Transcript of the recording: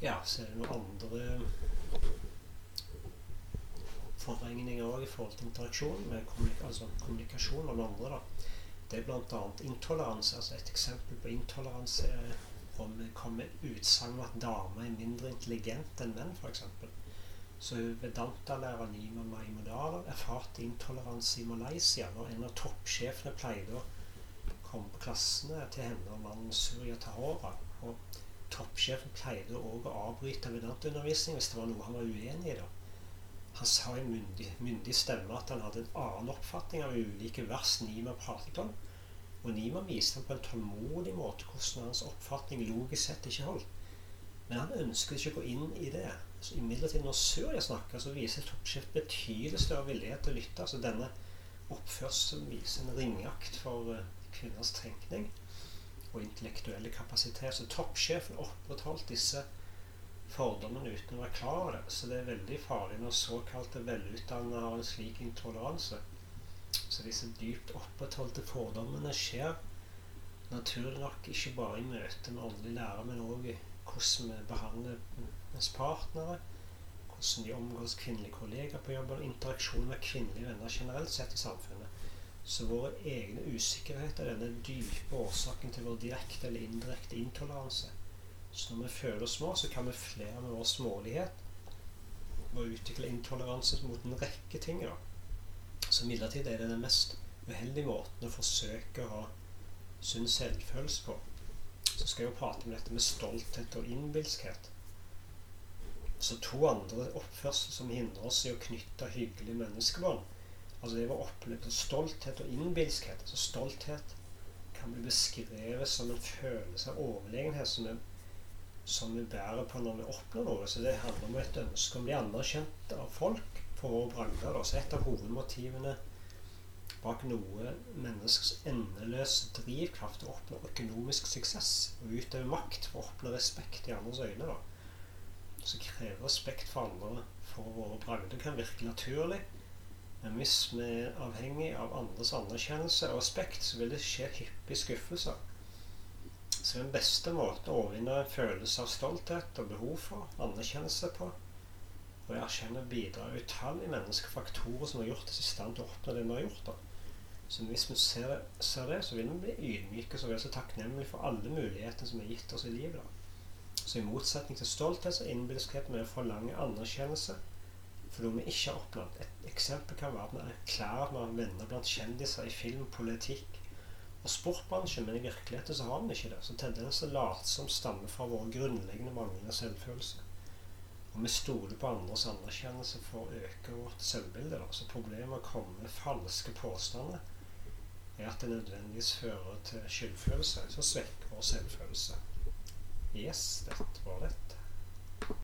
Ja, så er det noen andre forvrengninger òg i forhold til interaksjon med kommunik altså kommunikasjon med andre. da. Det er bl.a. intoleranse. altså Et eksempel på intoleranse er om det kommer utsagn om at damer er mindre intelligente enn menn, f.eks. Så Vedanta-lærer Nima Maimodala erfarte intoleranse i Malaysia når en av toppsjefene pleide å komme på klassene til henne og mannen Surya Tahora. Og toppsjefen pleide også å avbryte Vedanta-undervisning hvis det var noe han var uenig i. da. Han sa i myndig, myndig stemme at han hadde en annen oppfatning av ulike vers Nima pratet om. Og Nima viste ham på en tålmodig måte hvordan hans oppfatning logisk sett ikke holdt. Men han ønsket ikke å gå inn i det. Så Imidlertid når Surya snakker, så viser toppsjef betydelig større villighet til å lytte. Altså Denne oppførselen viser en ringeakt for uh, kvinners tenkning og intellektuelle kapasitet. Så toppsjefen opprettholdt disse fordommene uten å være klar over det. Så det er veldig farlig når såkalte velutdannede har en slik intoleranse. Så disse dypt opprettholdte fordommene skjer naturlig nok ikke bare i møte med åndelig lærer, men òg hvordan vi behandler ens partnere, hvordan de omgås kvinnelige kollegaer på jobb, og interaksjon med kvinnelige venner generelt sett i samfunnet. Så våre egne usikkerheter er denne dype årsaken til vår direkte eller indirekte intoleranse. Så når vi føler oss små, så kan vi flere med vår smålighet og utvikle intoleranse mot en rekke ting. da. Så midlertidig er det den mest uheldige måten å forsøke å ha sunn selvfølelse på. Så skal jeg jo prate om dette med stolthet og innbilskhet. Så to andre oppførsler som hindrer oss i å knytte hyggelige menneskebånd. Altså det var opplevd stolthet og innbilskhet. Altså stolthet kan bli beskrevet som en følelse av overlegenhet som vi, som vi bærer på når vi oppnår noe. Så det handler om et ønske om å bli anerkjent av folk for våre bragder. Så et av hovedmotivene bak noe menneskers endeløse drivkraft å oppnå økonomisk suksess og utøve makt for å oppnå respekt i andres øyne. da så krever respekt for andre for våre bragder kan virke naturlig. Men hvis vi er avhengig av andres anerkjennelse og respekt, så vil det skje hyppige skuffelser. Så den beste måten å overvinne en følelse av stolthet og behov for anerkjennelse på, og jeg erkjenner bidrar utallige menneskelige faktorer som har gjort oss i stand til å oppnå det vi har gjort. da. Så hvis vi ser det, ser det så vil vi bli ydmyke og så takknemlige for alle mulighetene som er gitt oss i livet. da. Så i motsetning til stolthet så innbilskhet med å forlange anerkjennelse for noe vi ikke har opplevd. Et eksempel kan være at vi erklærer at vi har venner blant kjendiser i film, politikk og sportbransjen, men i virkeligheten så har vi ikke det. Så tendenser latsomt stammer fra våre grunnleggende manglende selvfølelse. Og vi stoler på andres anerkjennelse for å øke vårt selvbilde. Så problemet med å komme med falske påstander er at det nødvendigvis fører til skyldfølelse, som svekker vår selvfølelse. Yes, dette var dette.